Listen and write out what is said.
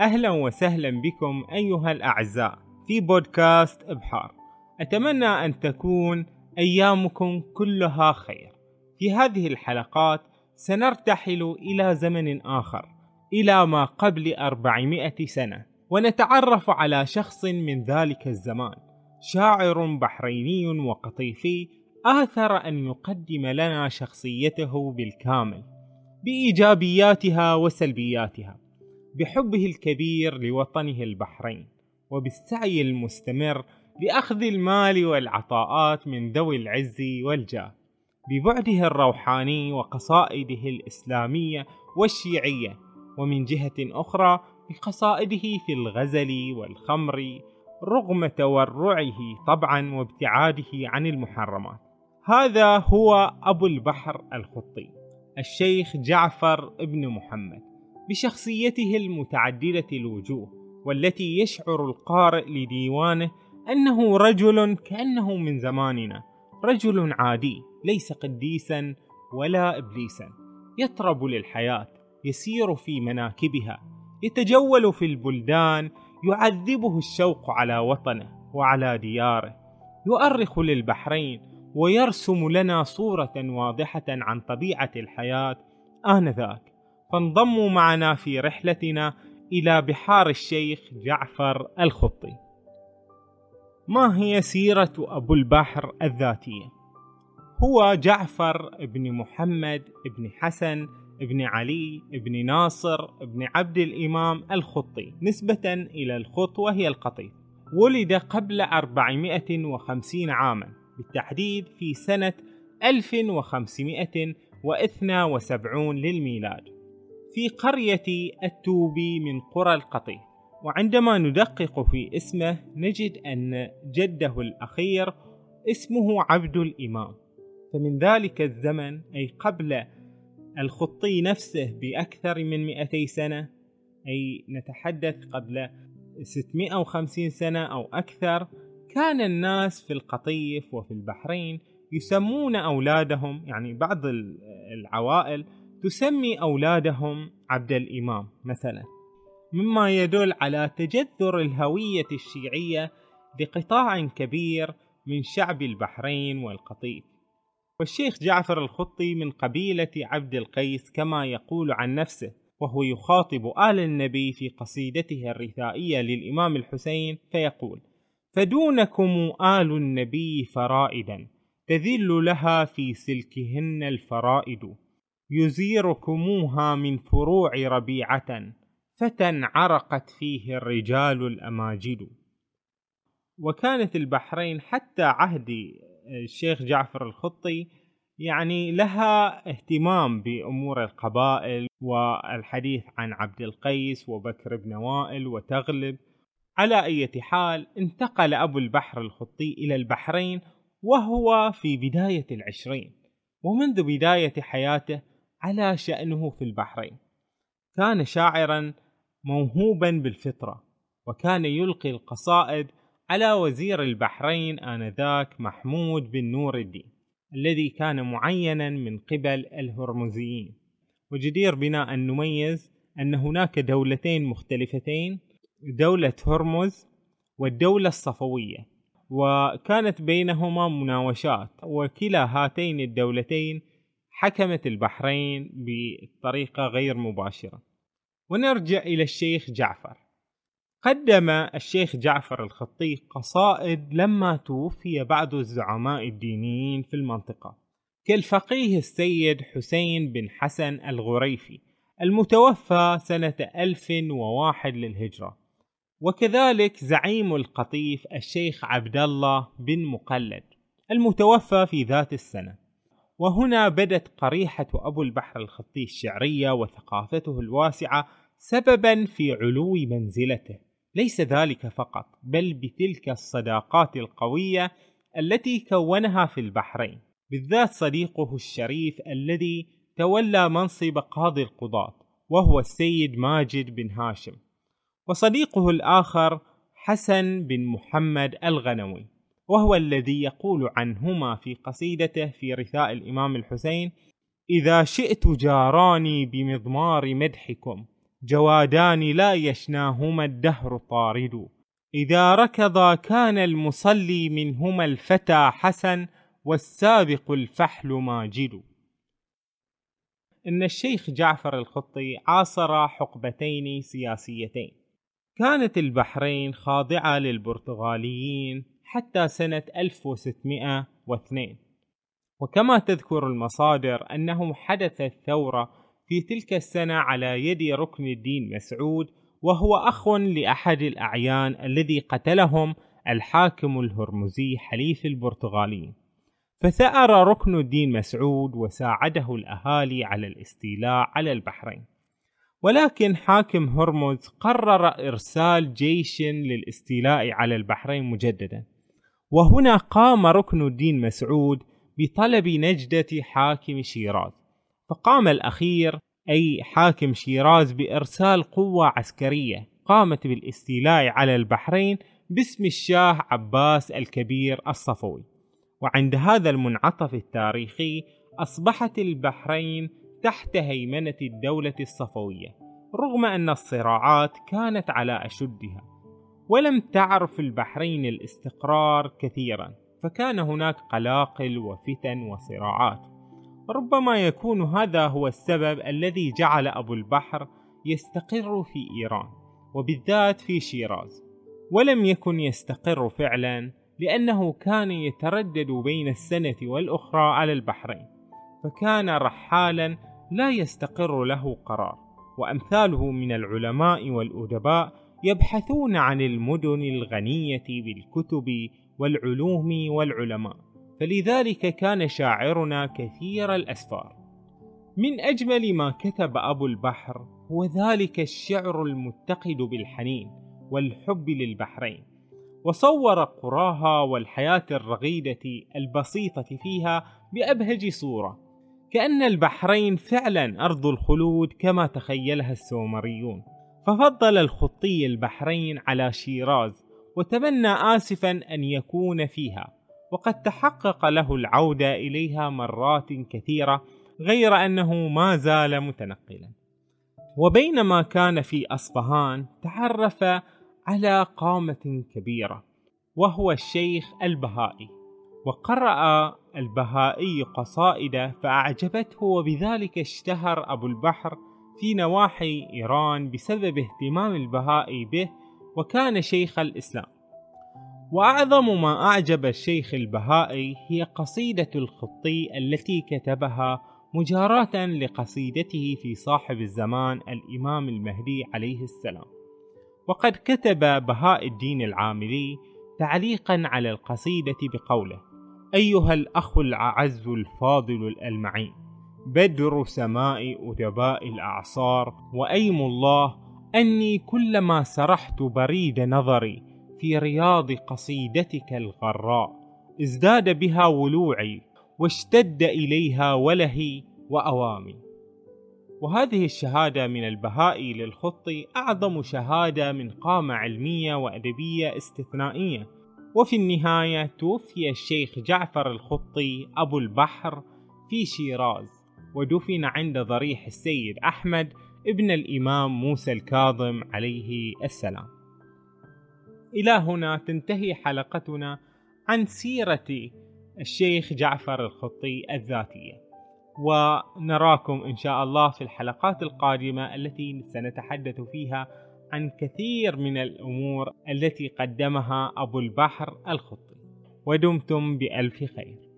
أهلا وسهلا بكم أيها الأعزاء في بودكاست إبحار. أتمنى أن تكون أيامكم كلها خير. في هذه الحلقات سنرتحل إلى زمن آخر إلى ما قبل أربعمائة سنة ونتعرف على شخص من ذلك الزمان شاعر بحريني وقطيفي آثر أن يقدم لنا شخصيته بالكامل بإيجابياتها وسلبياتها. بحبه الكبير لوطنه البحرين وبالسعي المستمر لأخذ المال والعطاءات من ذوي العز والجاه ببعده الروحاني وقصائده الإسلامية والشيعية ومن جهة أخرى بقصائده في الغزل والخمر رغم تورعه طبعا وابتعاده عن المحرمات. هذا هو أبو البحر الخطي الشيخ جعفر ابن محمد. بشخصيته المتعددة الوجوه والتي يشعر القارئ لديوانه أنه رجل كأنه من زماننا رجل عادي ليس قديسا ولا إبليسا. يطرب للحياة يسير في مناكبها يتجول في البلدان يعذبه الشوق على وطنه وعلى دياره. يؤرخ للبحرين ويرسم لنا صورة واضحة عن طبيعة الحياة آنذاك. فانضموا معنا في رحلتنا إلى بحار الشيخ جعفر الخطي. ما هي سيرة أبو البحر الذاتية؟ هو جعفر بن محمد بن حسن بن علي بن ناصر بن عبد الإمام الخطي نسبة إلى الخط وهي القطيف. ولد قبل 450 عاما بالتحديد في سنة 1572 للميلاد. في قرية التوبي من قرى القطيف وعندما ندقق في اسمه نجد أن جده الأخير اسمه عبد الإمام. فمن ذلك الزمن أي قبل الخطي نفسه بأكثر من 200 سنة أي نتحدث قبل 650 سنة أو أكثر كان الناس في القطيف وفي البحرين يسمون أولادهم يعني بعض العوائل تسمي أولادهم عبد الإمام مثلا. مما يدل على تجذر الهوية الشيعية لقطاع كبير من شعب البحرين والقطيف. والشيخ جعفر الخطي من قبيلة عبد القيس كما يقول عن نفسه وهو يخاطب آل النبي في قصيدته الرثائية للإمام الحسين فيقول فدونكم آل النبي فرائدا تذل لها في سلكهن الفرائد. يزيركموها من فروع ربيعة فتى عرقت فيه الرجال الأماجد. وكانت البحرين حتى عهد الشيخ جعفر الخطي يعني لها اهتمام بأمور القبائل والحديث عن عبد القيس وبكر بن وائل وتغلب. على أي حال انتقل أبو البحر الخطي إلى البحرين وهو في بداية العشرين. ومنذ بداية حياته على شأنه في البحرين. كان شاعرا موهوبا بالفطرة وكان يلقي القصائد على وزير البحرين آنذاك محمود بن نور الدين الذي كان معينا من قبل الهرمزيين. وجدير بنا أن نميز أن هناك دولتين مختلفتين دولة هرمز والدولة الصفوية وكانت بينهما مناوشات وكلا هاتين الدولتين حكمت البحرين بطريقة غير مباشرة. ونرجع إلى الشيخ جعفر. قدم الشيخ جعفر الخطي قصائد لما توفي بعض الزعماء الدينيين في المنطقة كالفقيه السيد حسين بن حسن الغريفي المتوفى سنة 1001 للهجرة. وكذلك زعيم القطيف الشيخ عبد الله بن مقلد المتوفى في ذات السنة. وهنا بدت قريحة أبو البحر الخطي الشعرية وثقافته الواسعة سببا في علو منزلته. ليس ذلك فقط بل بتلك الصداقات القوية التي كونها في البحرين. بالذات صديقه الشريف الذي تولى منصب قاضي القضاة وهو السيد ماجد بن هاشم. وصديقه الآخر حسن بن محمد الغنوي. وهو الذي يقول عنهما في قصيدته في رثاء الإمام الحسين إذا شئت جاراني بمضمار مدحكم جوادان لا يشناهما الدهر طارد. إذا ركضا كان المصلي منهما الفتى حسن والسابق الفحل ماجد. إن الشيخ جعفر الخطي عاصر حقبتين سياسيتين. كانت البحرين خاضعة للبرتغاليين حتى سنة 1602 وكما تذكر المصادر أنه حدثت ثورة في تلك السنة على يد ركن الدين مسعود وهو أخ لأحد الأعيان الذي قتلهم الحاكم الهرمزي حليف البرتغاليين فثأر ركن الدين مسعود وساعده الأهالي على الاستيلاء على البحرين. ولكن حاكم هرمز قرر إرسال جيش للاستيلاء على البحرين مجددا. وهنا قام ركن الدين مسعود بطلب نجدة حاكم شيراز. فقام الأخير أي حاكم شيراز بإرسال قوة عسكرية قامت بالاستيلاء على البحرين باسم الشاه عباس الكبير الصفوي. وعند هذا المنعطف التاريخي أصبحت البحرين تحت هيمنة الدولة الصفوية رغم أن الصراعات كانت على أشدها. ولم تعرف البحرين الاستقرار كثيرا فكان هناك قلاقل وفتن وصراعات. ربما يكون هذا هو السبب الذي جعل أبو البحر يستقر في إيران وبالذات في شيراز. ولم يكن يستقر فعلا لأنه كان يتردد بين السنة والأخرى على البحرين فكان رحالا لا يستقر له قرار. وأمثاله من العلماء والأدباء يبحثون عن المدن الغنية بالكتب والعلوم والعلماء فلذلك كان شاعرنا كثير الأسفار. من أجمل ما كتب أبو البحر هو ذلك الشعر المتقد بالحنين والحب للبحرين وصور قراها والحياة الرغيدة البسيطة فيها بأبهج صورة كأن البحرين فعلا أرض الخلود كما تخيلها السومريون. ففضل الخطي البحرين على شيراز وتمنى آسفا أن يكون فيها وقد تحقق له العودة إليها مرات كثيرة غير أنه ما زال متنقلا. وبينما كان في أصفهان تعرف على قامة كبيرة وهو الشيخ البهائي وقرأ البهائي قصائد فأعجبته وبذلك اشتهر أبو البحر في نواحي إيران بسبب اهتمام البهائي به وكان شيخ الإسلام. وأعظم ما أعجب الشيخ البهائي هي قصيدة الخطي التي كتبها مجاراة لقصيدته في صاحب الزمان الإمام المهدي عليه السلام. وقد كتب بهاء الدين العاملي تعليقا على القصيدة بقوله أيها الأخ الأعز الفاضل الألمعين بدر سماء أدباء الأعصار وأيم الله أني كلما سرحت بريد نظري في رياض قصيدتك الغراء ازداد بها ولوعي واشتد إليها ولهي وأوامي. وهذه الشهادة من البهائي للخطي أعظم شهادة من قامة علمية وأدبية استثنائية. وفي النهاية توفي الشيخ جعفر الخطي أبو البحر في شيراز. ودفن عند ضريح السيد أحمد ابن الإمام موسى الكاظم عليه السلام. إلى هنا تنتهي حلقتنا عن سيرة الشيخ جعفر الخطي الذاتية. ونراكم إن شاء الله في الحلقات القادمة التي سنتحدث فيها عن كثير من الأمور التي قدمها أبو البحر الخطي. ودمتم بألف خير.